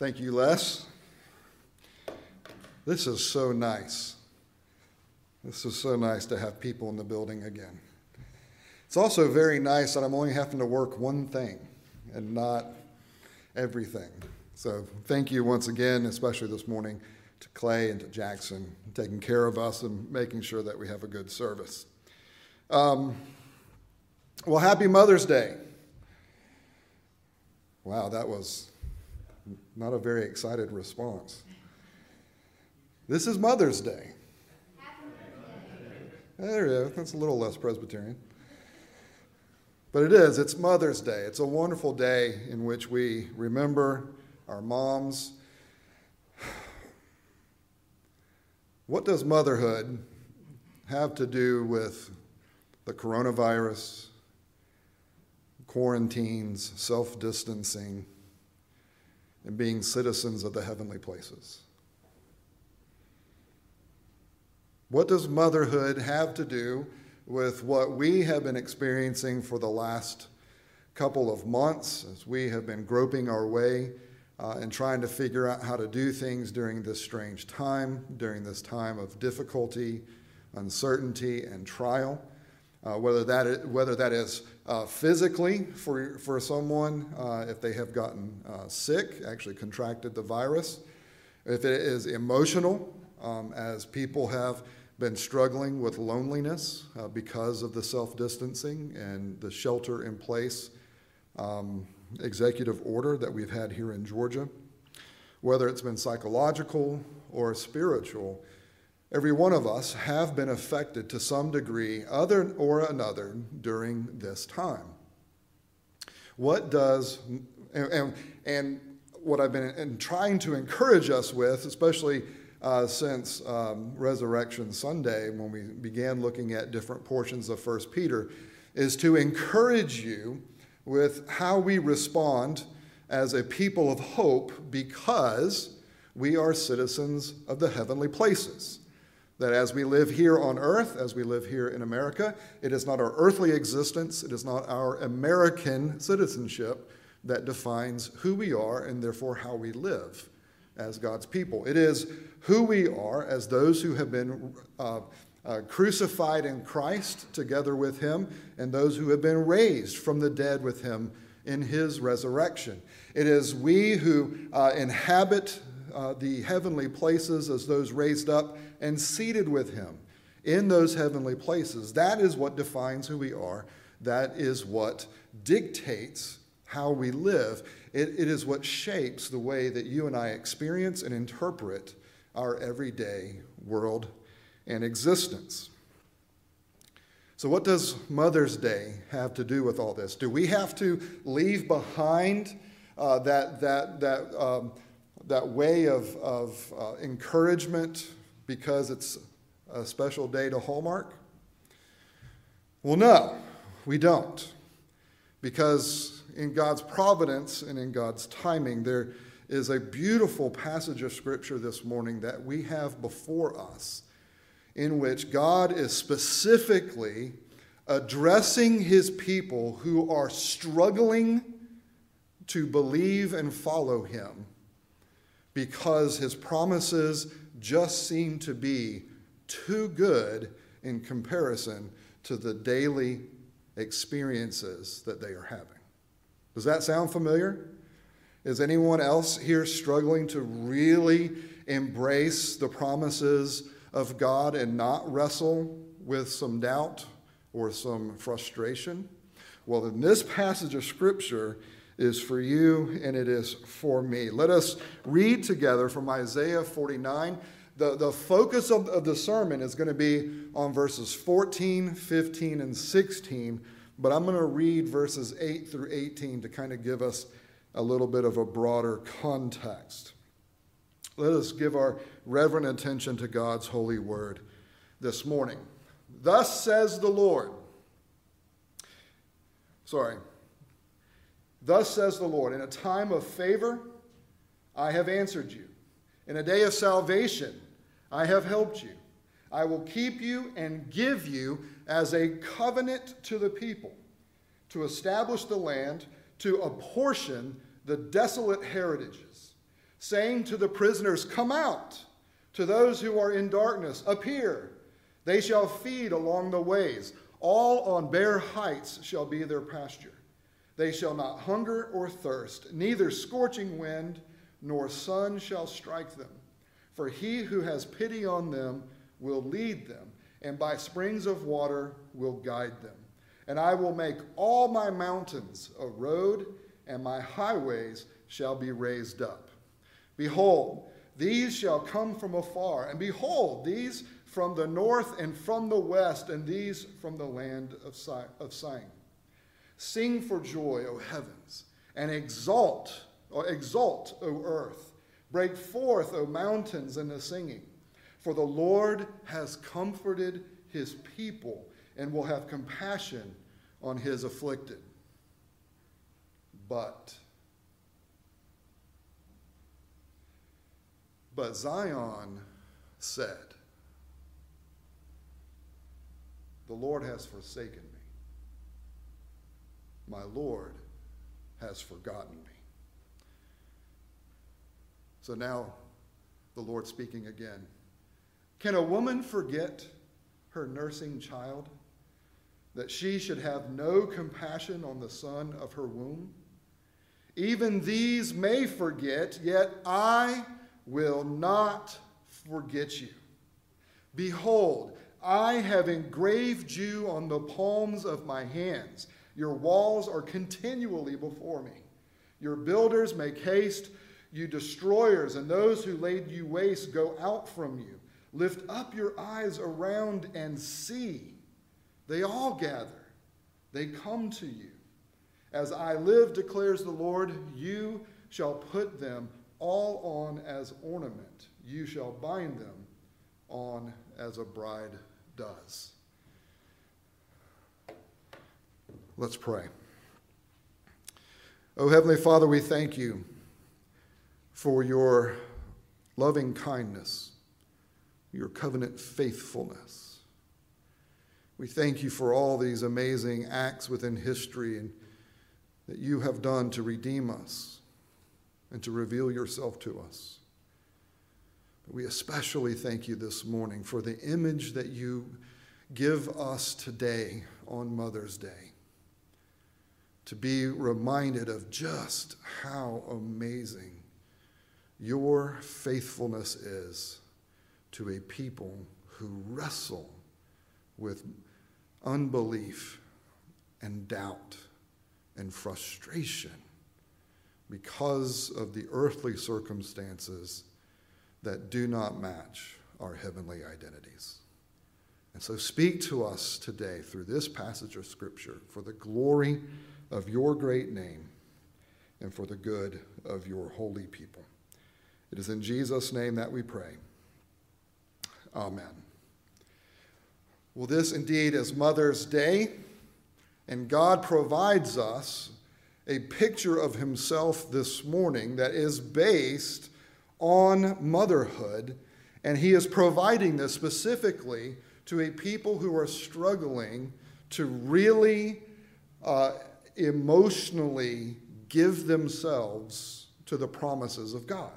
Thank you, Les. This is so nice. This is so nice to have people in the building again. It's also very nice that I'm only having to work one thing and not everything. So thank you once again, especially this morning, to Clay and to Jackson, taking care of us and making sure that we have a good service. Um, well, happy Mother's Day. Wow, that was not a very excited response. This is Mother's Day. There. That's a little less Presbyterian. But it is. It's Mother's Day. It's a wonderful day in which we remember our moms. What does motherhood have to do with the coronavirus, quarantines, self distancing, and being citizens of the heavenly places? What does motherhood have to do with what we have been experiencing for the last couple of months as we have been groping our way uh, and trying to figure out how to do things during this strange time, during this time of difficulty, uncertainty, and trial? Uh, whether, that is, whether that is uh, physically for, for someone, uh, if they have gotten uh, sick, actually contracted the virus, if it is emotional, um, as people have been struggling with loneliness uh, because of the self distancing and the shelter in place um, executive order that we've had here in Georgia. Whether it's been psychological or spiritual, every one of us have been affected to some degree, other or another, during this time. What does, and, and, and what I've been trying to encourage us with, especially uh, since um, Resurrection Sunday, when we began looking at different portions of 1 Peter, is to encourage you with how we respond as a people of hope because we are citizens of the heavenly places. That as we live here on earth, as we live here in America, it is not our earthly existence, it is not our American citizenship that defines who we are and therefore how we live as God's people. It is who we are as those who have been uh, uh, crucified in Christ together with him, and those who have been raised from the dead with him in his resurrection. It is we who uh, inhabit uh, the heavenly places as those raised up and seated with him in those heavenly places. That is what defines who we are. That is what dictates how we live. It, it is what shapes the way that you and I experience and interpret our everyday world and existence. So, what does Mother's Day have to do with all this? Do we have to leave behind uh, that, that, that, um, that way of, of uh, encouragement because it's a special day to Hallmark? Well, no, we don't. Because in God's providence and in God's timing, there is a beautiful passage of Scripture this morning that we have before us in which God is specifically addressing his people who are struggling to believe and follow him because his promises just seem to be too good in comparison to the daily experiences that they are having. Does that sound familiar? Is anyone else here struggling to really embrace the promises of God and not wrestle with some doubt or some frustration? Well, in this passage of Scripture is for you and it is for me. Let us read together from Isaiah 49. The, the focus of, of the sermon is going to be on verses 14, 15, and 16, but I'm going to read verses 8 through 18 to kind of give us a little bit of a broader context. Let us give our reverent attention to God's holy word this morning. Thus says the Lord. Sorry. Thus says the Lord, in a time of favor, I have answered you. In a day of salvation, I have helped you. I will keep you and give you as a covenant to the people, to establish the land to apportion the desolate heritages, saying to the prisoners, Come out. To those who are in darkness, appear. They shall feed along the ways. All on bare heights shall be their pasture. They shall not hunger or thirst, neither scorching wind nor sun shall strike them. For he who has pity on them will lead them, and by springs of water will guide them. And I will make all my mountains a road, and my highways shall be raised up. Behold, these shall come from afar, and behold, these from the north and from the west, and these from the land of Syene. Sing for joy, O heavens, and exalt, or exult, O earth. Break forth, O mountains, in the singing. For the Lord has comforted his people and will have compassion on his afflicted. But, but Zion said, The Lord has forsaken. My Lord has forgotten me. So now the Lord speaking again. Can a woman forget her nursing child, that she should have no compassion on the son of her womb? Even these may forget, yet I will not forget you. Behold, I have engraved you on the palms of my hands. Your walls are continually before me. Your builders make haste. You destroyers and those who laid you waste go out from you. Lift up your eyes around and see. They all gather, they come to you. As I live, declares the Lord, you shall put them all on as ornament. You shall bind them on as a bride does. Let's pray. Oh, Heavenly Father, we thank you for your loving kindness, your covenant faithfulness. We thank you for all these amazing acts within history and that you have done to redeem us and to reveal yourself to us. But We especially thank you this morning for the image that you give us today on Mother's Day. To be reminded of just how amazing your faithfulness is to a people who wrestle with unbelief and doubt and frustration because of the earthly circumstances that do not match our heavenly identities. And so speak to us today through this passage of Scripture for the glory of your great name and for the good of your holy people. It is in Jesus' name that we pray. Amen. Well, this indeed is Mother's Day, and God provides us a picture of Himself this morning that is based on motherhood, and he is providing this specifically to a people who are struggling to really uh, emotionally give themselves to the promises of God.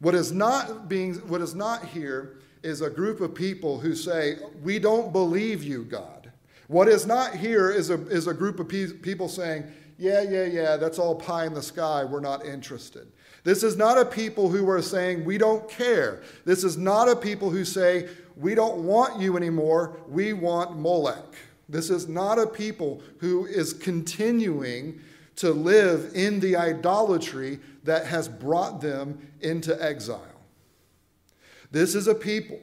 What is not being what is not here is a group of people who say, "We don't believe you, God." What is not here is a, is a group of pe- people saying, Yeah, yeah, yeah, that's all pie in the sky. We're not interested. This is not a people who are saying, we don't care. This is not a people who say, we don't want you anymore, we want Molech. This is not a people who is continuing to live in the idolatry that has brought them into exile. This is a people,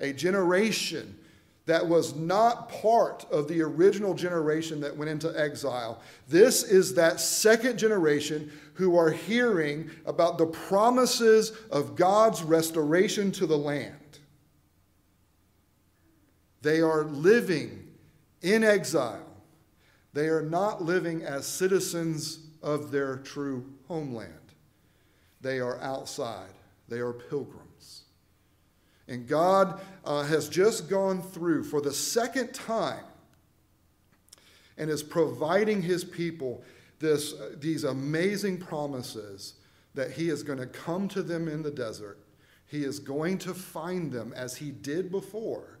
a generation that was not part of the original generation that went into exile. This is that second generation who are hearing about the promises of God's restoration to the land. They are living in exile. They are not living as citizens of their true homeland. They are outside, they are pilgrims. And God uh, has just gone through for the second time and is providing his people this, uh, these amazing promises that he is going to come to them in the desert. He is going to find them as he did before.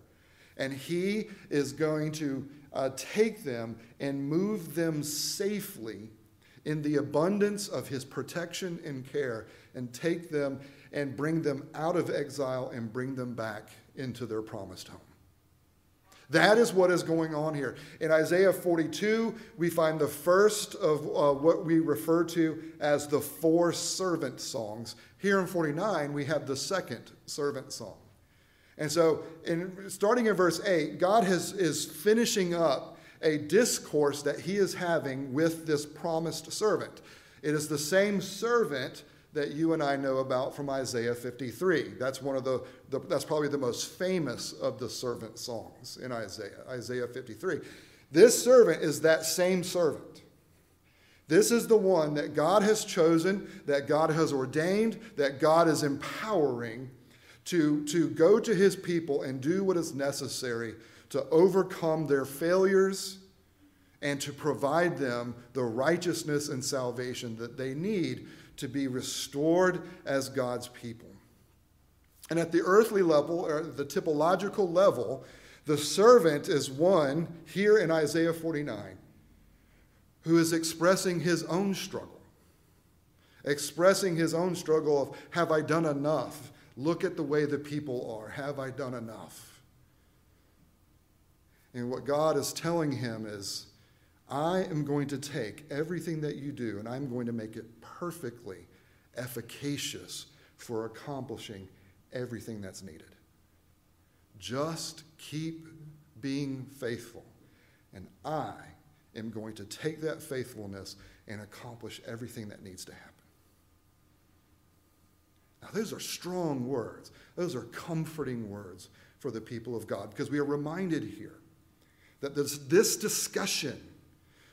And he is going to uh, take them and move them safely in the abundance of his protection and care and take them and bring them out of exile and bring them back into their promised home. That is what is going on here. In Isaiah 42, we find the first of uh, what we refer to as the four servant songs. Here in 49, we have the second servant song. And so, in, starting in verse 8, God has, is finishing up a discourse that he is having with this promised servant. It is the same servant that you and I know about from Isaiah 53. That's one of the, the, that's probably the most famous of the servant songs in Isaiah, Isaiah 53. This servant is that same servant. This is the one that God has chosen, that God has ordained, that God is empowering to, to go to his people and do what is necessary to overcome their failures and to provide them the righteousness and salvation that they need to be restored as God's people. And at the earthly level, or the typological level, the servant is one here in Isaiah 49 who is expressing his own struggle, expressing his own struggle of, Have I done enough? Look at the way the people are. Have I done enough? And what God is telling him is, I am going to take everything that you do and I'm going to make it perfectly efficacious for accomplishing everything that's needed. Just keep being faithful, and I am going to take that faithfulness and accomplish everything that needs to happen. Now, those are strong words. Those are comforting words for the people of God because we are reminded here that this, this discussion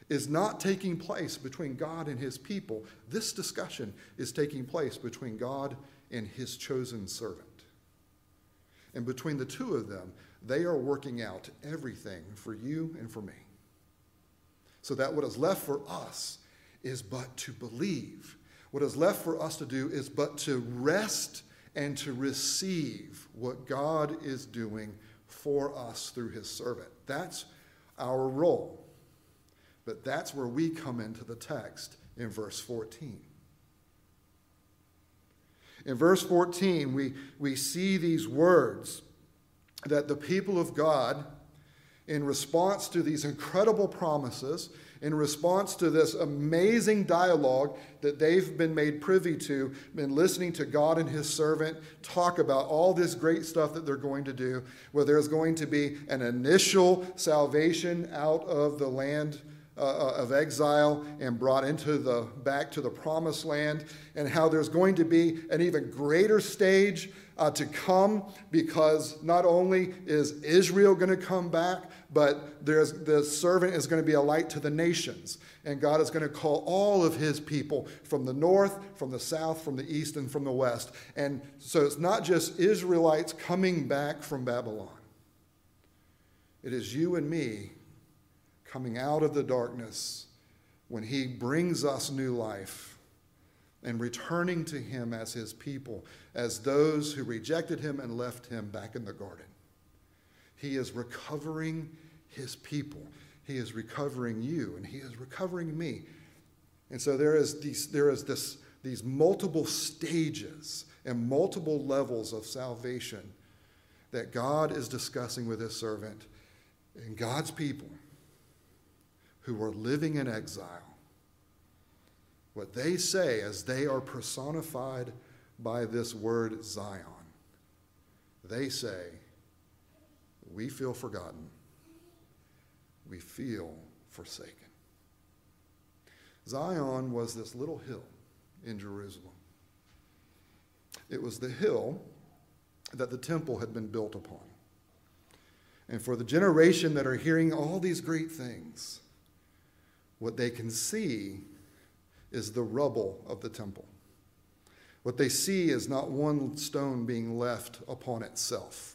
is not taking place between God and his people. This discussion is taking place between God and his chosen servant. And between the two of them, they are working out everything for you and for me. So that what is left for us is but to believe. What is left for us to do is but to rest and to receive what God is doing for us through his servant. That's our role. But that's where we come into the text in verse 14. In verse 14, we, we see these words that the people of God, in response to these incredible promises, in response to this amazing dialogue that they've been made privy to, been listening to God and His servant talk about all this great stuff that they're going to do, where there's going to be an initial salvation out of the land uh, uh, of exile and brought into the back to the promised land, and how there's going to be an even greater stage uh, to come because not only is Israel going to come back, but there's the servant is going to be a light to the nations, and God is going to call all of His people from the north, from the south, from the east, and from the west. And so it's not just Israelites coming back from Babylon. It is you and me coming out of the darkness when He brings us new life and returning to Him as His people, as those who rejected Him and left Him back in the garden. He is recovering His people. He is recovering you, and He is recovering me. And so there is, these, there is this, these multiple stages and multiple levels of salvation that God is discussing with His servant and God's people who are living in exile, what they say as they are personified by this word Zion, they say, We feel forgotten. We feel forsaken. Zion was this little hill in Jerusalem. It was the hill that the temple had been built upon. And for the generation that are hearing all these great things, what they can see is the rubble of the temple. What they see is not one stone being left upon itself.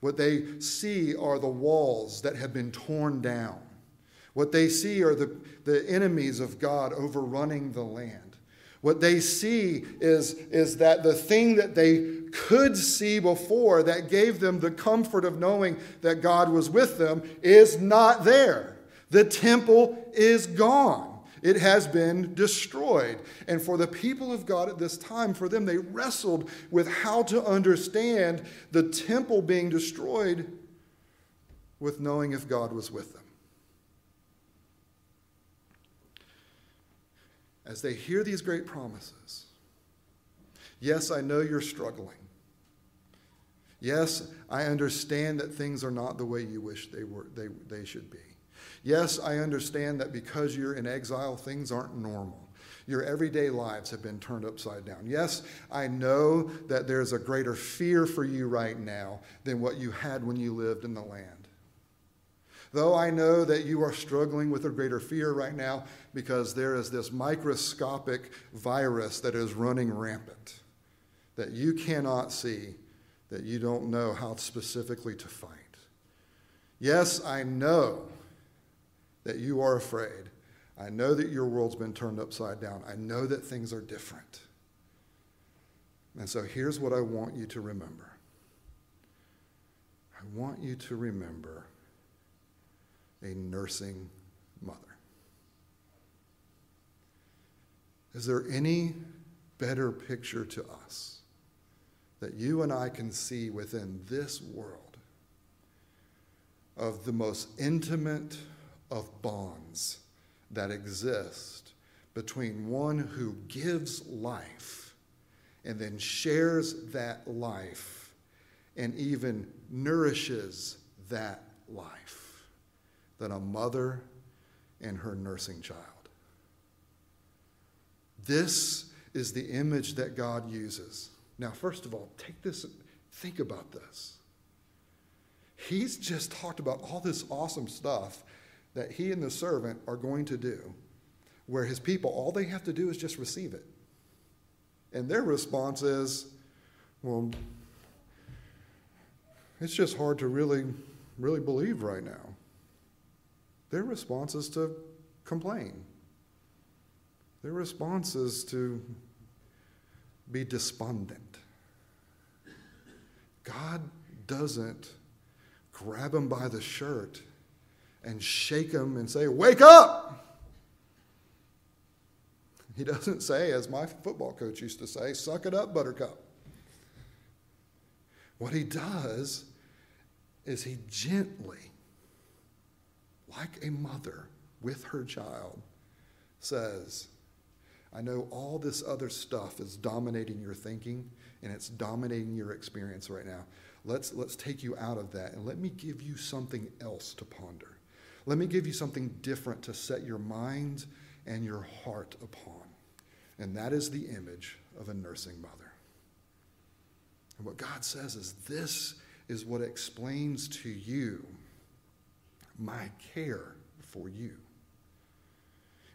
What they see are the walls that have been torn down. What they see are the, the enemies of God overrunning the land. What they see is, is that the thing that they could see before that gave them the comfort of knowing that God was with them is not there. The temple is gone. It has been destroyed. And for the people of God at this time, for them, they wrestled with how to understand the temple being destroyed with knowing if God was with them. As they hear these great promises, yes, I know you're struggling. Yes, I understand that things are not the way you wish they, were, they, they should be. Yes, I understand that because you're in exile, things aren't normal. Your everyday lives have been turned upside down. Yes, I know that there's a greater fear for you right now than what you had when you lived in the land. Though I know that you are struggling with a greater fear right now because there is this microscopic virus that is running rampant that you cannot see, that you don't know how specifically to fight. Yes, I know that you are afraid. I know that your world's been turned upside down. I know that things are different. And so here's what I want you to remember I want you to remember a nursing mother. Is there any better picture to us that you and I can see within this world of the most intimate of bonds that exist between one who gives life and then shares that life and even nourishes that life than a mother and her nursing child. This is the image that God uses. Now, first of all, take this, think about this. He's just talked about all this awesome stuff that he and the servant are going to do, where his people, all they have to do is just receive it. And their response is, well, it's just hard to really, really believe right now. Their response is to complain. Their response is to be despondent. God doesn't grab them by the shirt and shake him and say, Wake up! He doesn't say, as my football coach used to say, Suck it up, buttercup. What he does is he gently, like a mother with her child, says, I know all this other stuff is dominating your thinking and it's dominating your experience right now. Let's, let's take you out of that and let me give you something else to ponder. Let me give you something different to set your mind and your heart upon. And that is the image of a nursing mother. And what God says is this is what explains to you my care for you.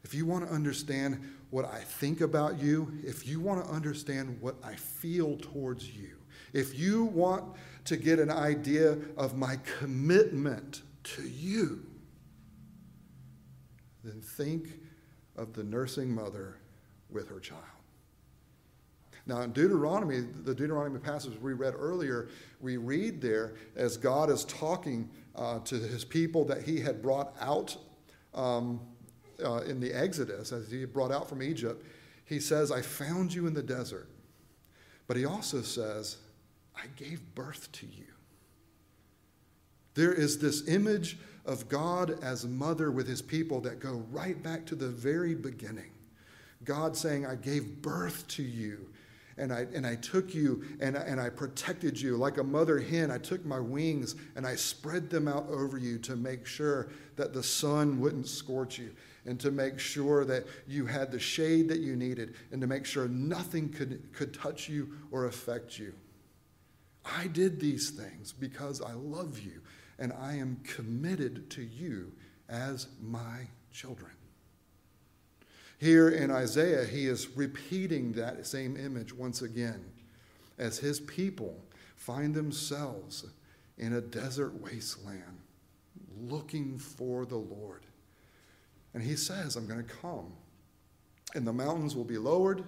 If you want to understand what I think about you, if you want to understand what I feel towards you, if you want to get an idea of my commitment to you, then think of the nursing mother with her child. Now, in Deuteronomy, the Deuteronomy passage we read earlier, we read there as God is talking uh, to his people that he had brought out um, uh, in the Exodus, as he brought out from Egypt. He says, I found you in the desert. But he also says, I gave birth to you. There is this image of God as mother with his people that go right back to the very beginning. God saying, I gave birth to you. And I, and I took you and I, and I protected you like a mother hen. I took my wings and I spread them out over you to make sure that the sun wouldn't scorch you and to make sure that you had the shade that you needed and to make sure nothing could, could touch you or affect you. I did these things because I love you and I am committed to you as my children. Here in Isaiah, he is repeating that same image once again as his people find themselves in a desert wasteland looking for the Lord. And he says, I'm going to come. and the mountains will be lowered,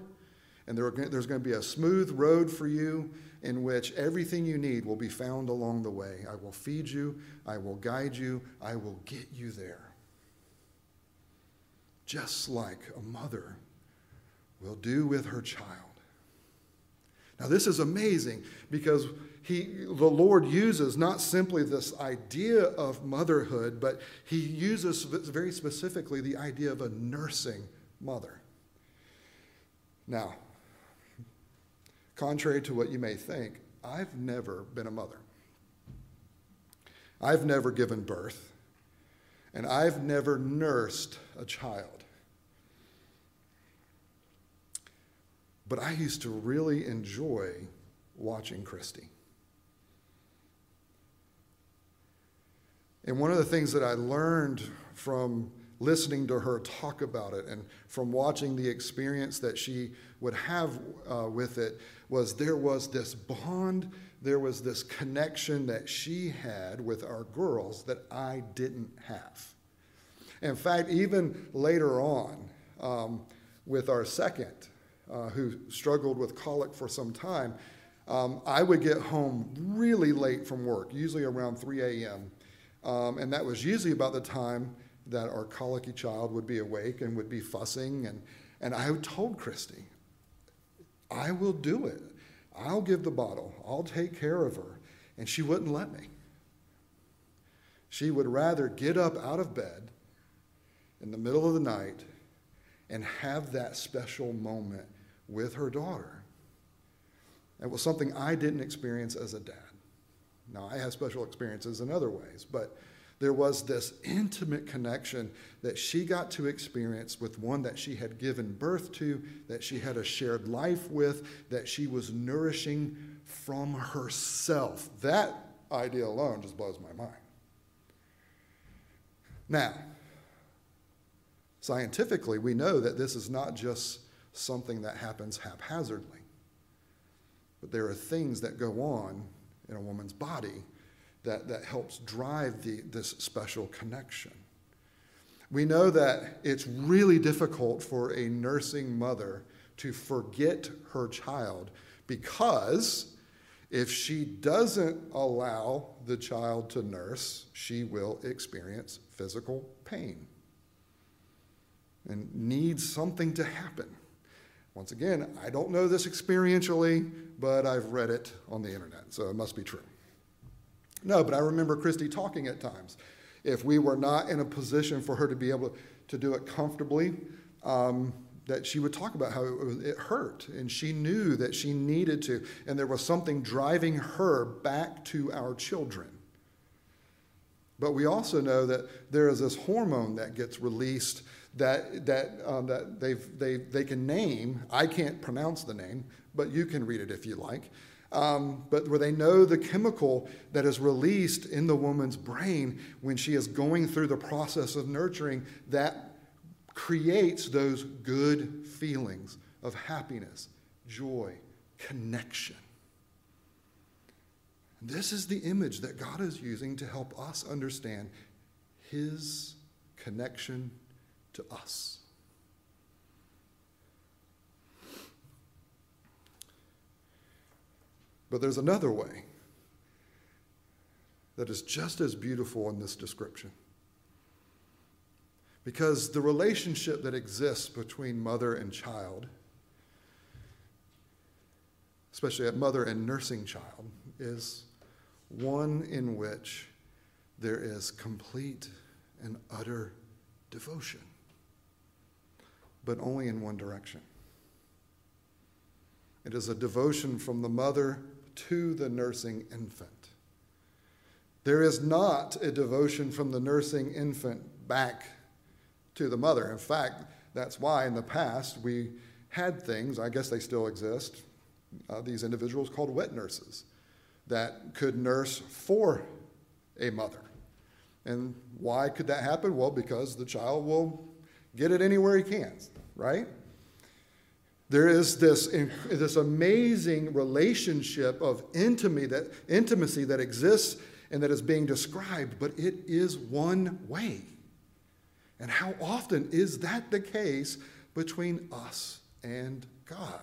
and there there's going to be a smooth road for you in which everything you need will be found along the way. I will feed you, I will guide you, I will get you there. Just like a mother will do with her child. Now, this is amazing because he, the Lord uses not simply this idea of motherhood, but he uses very specifically the idea of a nursing mother. Now, contrary to what you may think, I've never been a mother. I've never given birth, and I've never nursed a child. But I used to really enjoy watching Christy. And one of the things that I learned from listening to her talk about it and from watching the experience that she would have uh, with it was there was this bond, there was this connection that she had with our girls that I didn't have. In fact, even later on, um, with our second, uh, who struggled with colic for some time, um, I would get home really late from work, usually around 3 a.m. Um, and that was usually about the time that our colicky child would be awake and would be fussing. And, and I told Christy, I will do it. I'll give the bottle. I'll take care of her. And she wouldn't let me. She would rather get up out of bed in the middle of the night and have that special moment with her daughter. It was something I didn't experience as a dad. Now, I have special experiences in other ways, but there was this intimate connection that she got to experience with one that she had given birth to, that she had a shared life with, that she was nourishing from herself. That idea alone just blows my mind. Now, scientifically, we know that this is not just something that happens haphazardly, but there are things that go on in a woman's body that, that helps drive the, this special connection. We know that it's really difficult for a nursing mother to forget her child because if she doesn't allow the child to nurse, she will experience physical pain and needs something to happen. Once again, I don't know this experientially, but I've read it on the internet, so it must be true. No, but I remember Christy talking at times. If we were not in a position for her to be able to do it comfortably, um, that she would talk about how it, hurt and she knew that she needed to, and there was something driving her back to our children. But we also know that there is this hormone that gets released that, that, um, that they've, they, they can name. I can't pronounce the name, but you can read it if you like um, but where they know the chemical that is released in the woman's brain when she is going through the process of nurturing that creates those good feelings of happiness, joy, connection. This is the image that God is using to help us understand His connection to us. But there's another way that is just as beautiful in this description. Because the relationship that exists between mother and child, especially at mother and nursing child, is one in which there is complete and utter devotion, but only in one direction. It is a devotion from the mother to the nursing infant. There is not a devotion from the nursing infant back to the mother. In fact, that's why in the past we had things, I guess they still exist, uh, these individuals called wet nurses that could nurse for a mother. And why could that happen? Well, because the child will get it anywhere he can, right? There is this, this amazing relationship of intimacy that, intimacy that exists and that is being described, but it is one way. And how often is that the case between us and God.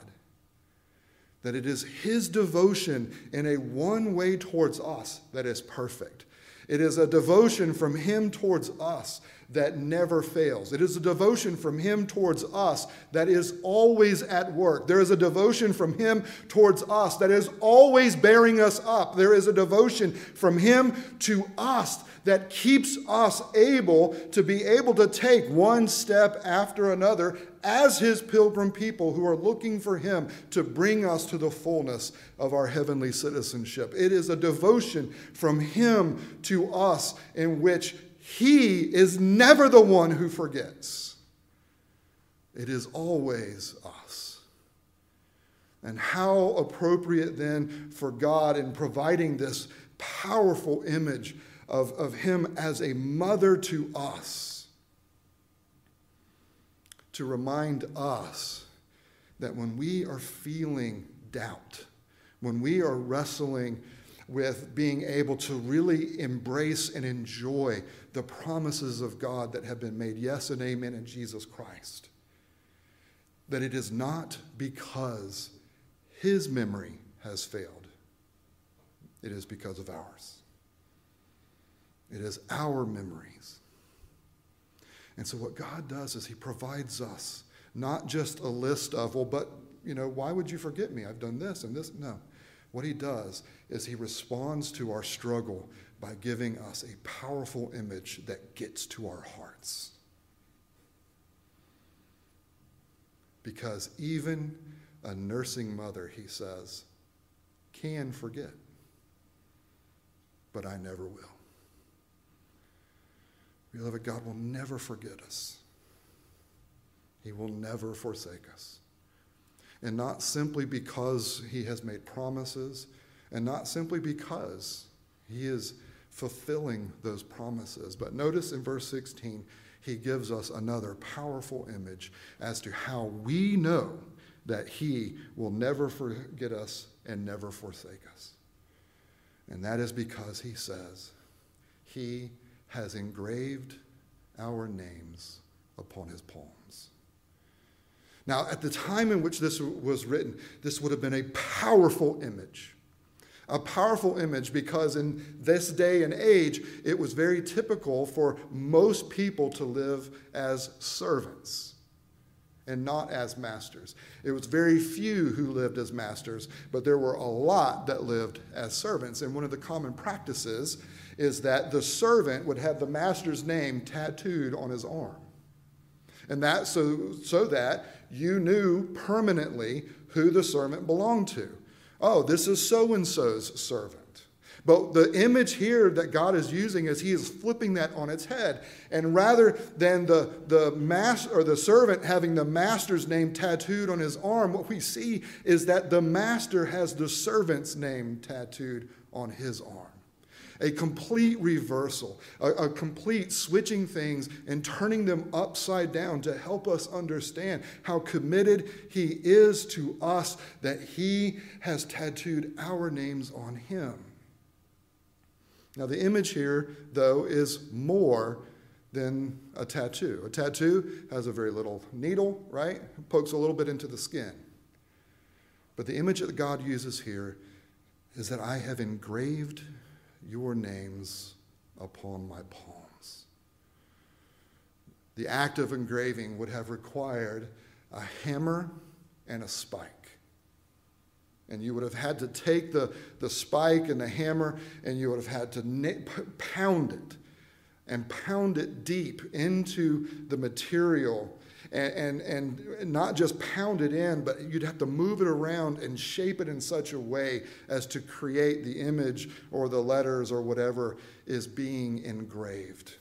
That it is His devotion in a one way towards us that is perfect. It is a devotion from Him towards us that never fails. It is a devotion from Him towards us that is always at work. There is a devotion from Him towards us that is always bearing us up. There is a devotion from Him to us that keeps us able to be able to take one step after another as His pilgrim people who are looking for Him to bring us to the fullness of our heavenly citizenship. It is a devotion from Him to us in which he is never the one who forgets, it is always us. And how appropriate then for God in providing this powerful image of, of Him as a mother to us to remind us that when we are feeling doubt, when we are wrestling with being able to really embrace and enjoy the promises of God that have been made yes and amen in Jesus Christ. That it is not because his memory has failed, it is because of ours. It is our memories. And so, what God does is He provides us not just a list of, well, but, you know, why would you forget me? I've done this and this. No. What He does is He responds to our struggle by giving us a powerful image that gets to our hearts. Because even a nursing mother, he says, can forget, but I never will. Beloved, God will never forget us. He will never forsake us. And not simply because he has made promises, and not simply because he is fulfilling those promises. But notice in verse 16, he gives us another powerful image as to how we know that he will never forget us and never forsake us. And that is because he says, He has engraved our names upon his palms. Now, at the time in which this was written, this would have been a powerful image a powerful image because in this day and age, it was very typical for most people to live as servants and not as masters. It was very few who lived as masters, but there were a lot that lived as servants. And one of the common practices is that the servant would have the master's name tattooed on his arm. And that so, so that you knew permanently who the servant belonged to oh, this is so and so's servant. But the image here that God is using is he is flipping that on its head. And rather than the, the master or the servant having the master's name tattooed on his arm, what we see is that the master has the servant's name tattooed on his arm a complete reversal, a, a, complete switching things and turning them upside down to help us understand how committed He is to us, that He has tattooed our names on Him. Now, the image here, though, is more than a tattoo. A tattoo has a very little needle, right? It pokes a little bit into the skin. But the image that God uses here is that I have engraved your names upon my palms. The act of engraving would have required a hammer and a spike. And you would have had to take the, the spike and the hammer and you would have had to pound it and pound it deep into the material and, and, and not just pound it in, but you'd have to move it around and shape it in such a way as to create the image or the letters or whatever is being engraved.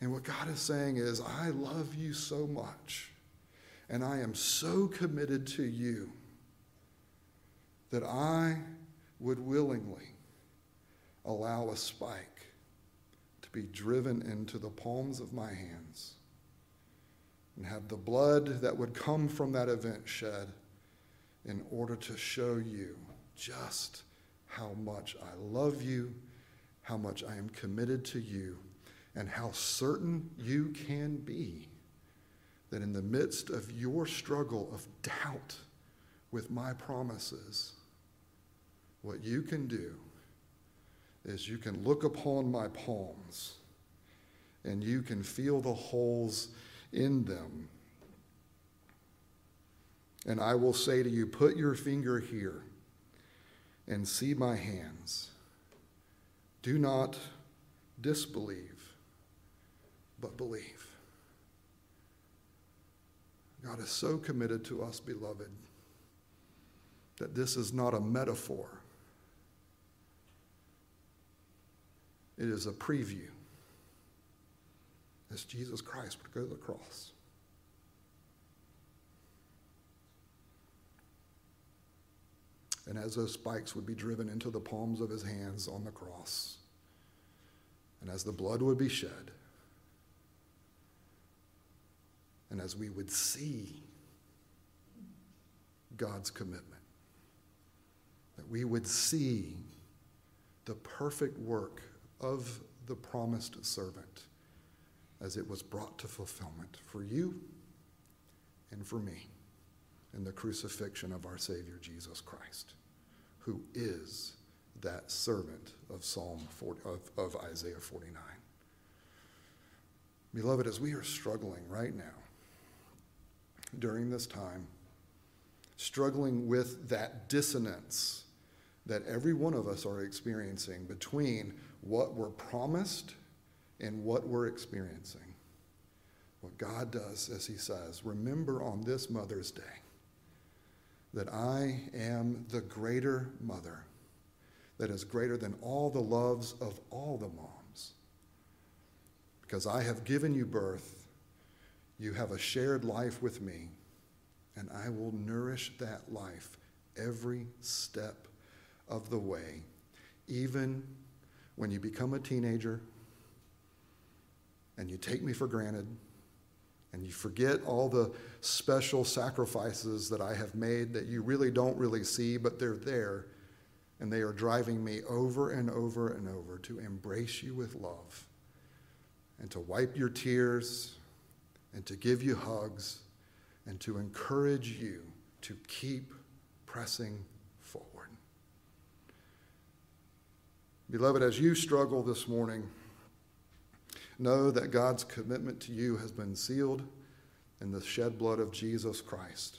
And what God is saying is, I love you so much, and I am so committed to you that I would willingly allow a spike to be driven into the palms of my hands and have the blood that would come from that event shed in order to show you just how much I love you, how much I am committed to you, and how certain you can be that in the midst of your struggle of doubt with my promises, what you can do is you can look upon my palms and you can feel the holes in them. And I will say to you, put your finger here and see my hands. Do not disbelieve, but believe. God is so committed to us, beloved, that this is not a metaphor. It is a preview as Jesus Christ would go to the cross. And as those spikes would be driven into the palms of his hands on the cross, and as the blood would be shed, and as we would see God's commitment, that we would see the perfect work of the promised servant as it was brought to fulfillment for you and for me in the crucifixion of our Savior Jesus Christ, who is that servant of Psalm 40, of, of Isaiah 49. Beloved, as we are struggling right now, during this time, struggling with that dissonance that every one of us are experiencing between what we're promised and what we're experiencing. What God does, as He says, remember on this Mother's Day that I am the greater mother that is greater than all the loves of all the moms. Because I have given you birth, you have a shared life with me, and I will nourish that life every step of the way, even when you become a teenager and you take me for granted and you forget all the special sacrifices that I have made that you really don't really see, but they're there and they are driving me over and over and over to embrace you with love and to wipe your tears and to give you hugs and to encourage you to keep pressing forward. Beloved, as you struggle this morning, know that God's commitment to you has been sealed in the shed blood of Jesus Christ.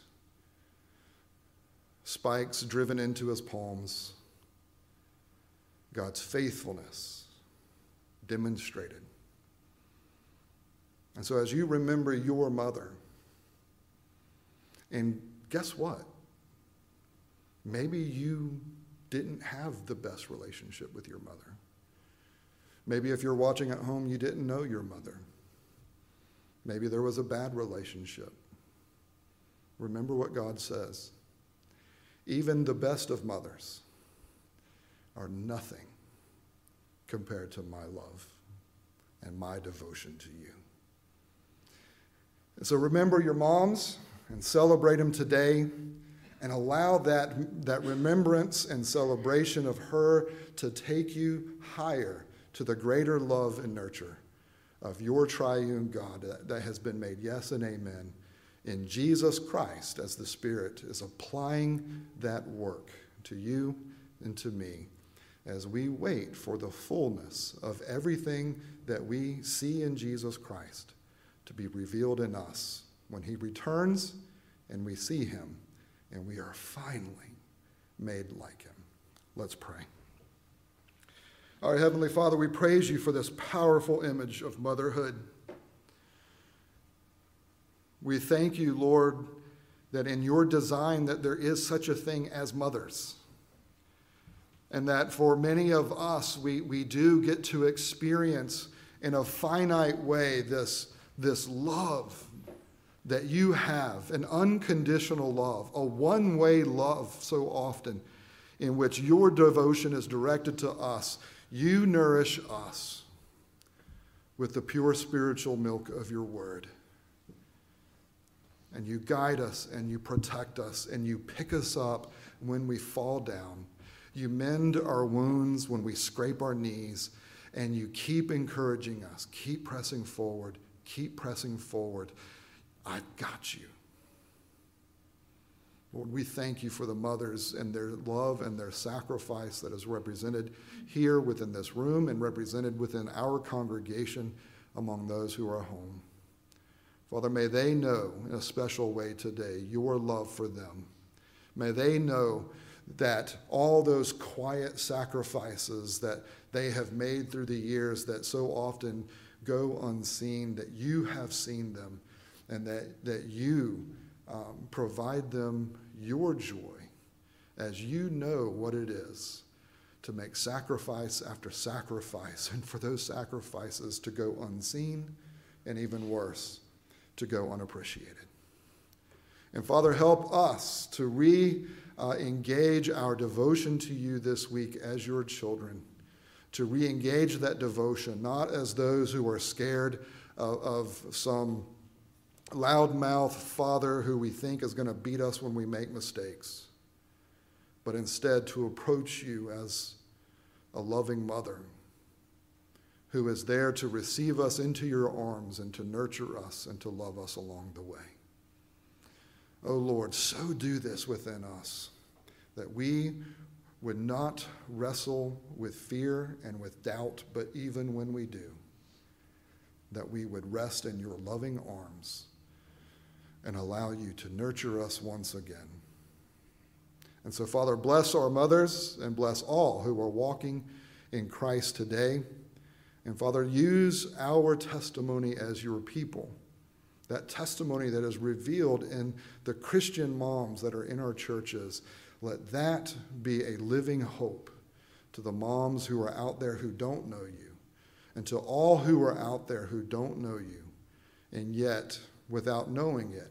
Spikes driven into his palms God's faithfulness demonstrated. And so, as you remember your mother, and guess what? Maybe you didn't have the best relationship with your mother. Maybe if you're watching at home, you didn't know your mother. Maybe there was a bad relationship. Remember what God says. Even the best of mothers are nothing compared to my love and my devotion to you. And so remember your moms and celebrate them today and allow that, that remembrance and celebration of her to take you higher to the greater love and nurture of your triune God that, has been made yes and amen in Jesus Christ as the Spirit is applying that work to you and to me as we wait for the fullness of everything that we see in Jesus Christ to be revealed in us when he returns and we see him and we are finally made like him. Let's pray. Our Heavenly Father, we praise you for this powerful image of motherhood. We thank you, Lord, that in your design that there is such a thing as mothers and that for many of us, we, we do get to experience in a finite way this, this love that you have, an unconditional love, a one way love so often, in which your devotion is directed to us. You nourish us with the pure spiritual milk of your word. And you guide us and you protect us and you pick us up when we fall down you mend our wounds when we scrape our knees, and you keep encouraging us. Keep pressing forward. Keep pressing forward. I've got you. Lord, we thank you for the mothers and their love and their sacrifice that is represented here within this room and represented within our congregation among those who are home. Father, may they know in a special way today your love for them. May they know that all those quiet sacrifices that they have made through the years that so often go unseen, that you have seen them, and that, that you um, provide them your joy as you know what it is to make sacrifice after sacrifice, and for those sacrifices to go unseen, and even worse, to go unappreciated. And Father, help us to re engage our devotion to you this week as your children, to re engage that devotion, not as those who are scared of, of some loudmouth father who we think is going to beat us when we make mistakes, but instead to approach you as a loving mother who is there to receive us into your arms and to nurture us and to love us along the way. Oh Lord, so do this within us that we would not wrestle with fear and with doubt, but even when we do, that we would rest in your loving arms and allow you to nurture us once again. And so, Father, bless our mothers and bless all who are walking in Christ today. And Father, use our testimony as your people. That testimony that is revealed in the Christian moms that are in our churches, let that be a living hope to the moms who are out there who don't know you, and to all who are out there who don't know you, and yet, without knowing it,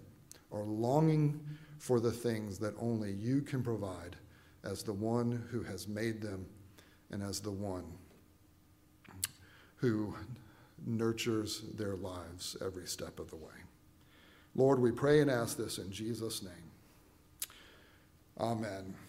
are longing for the things that only you can provide as the one who has made them and as the one who nurtures their lives every step of the way. Lord, we pray and ask this in Jesus' name. Amen.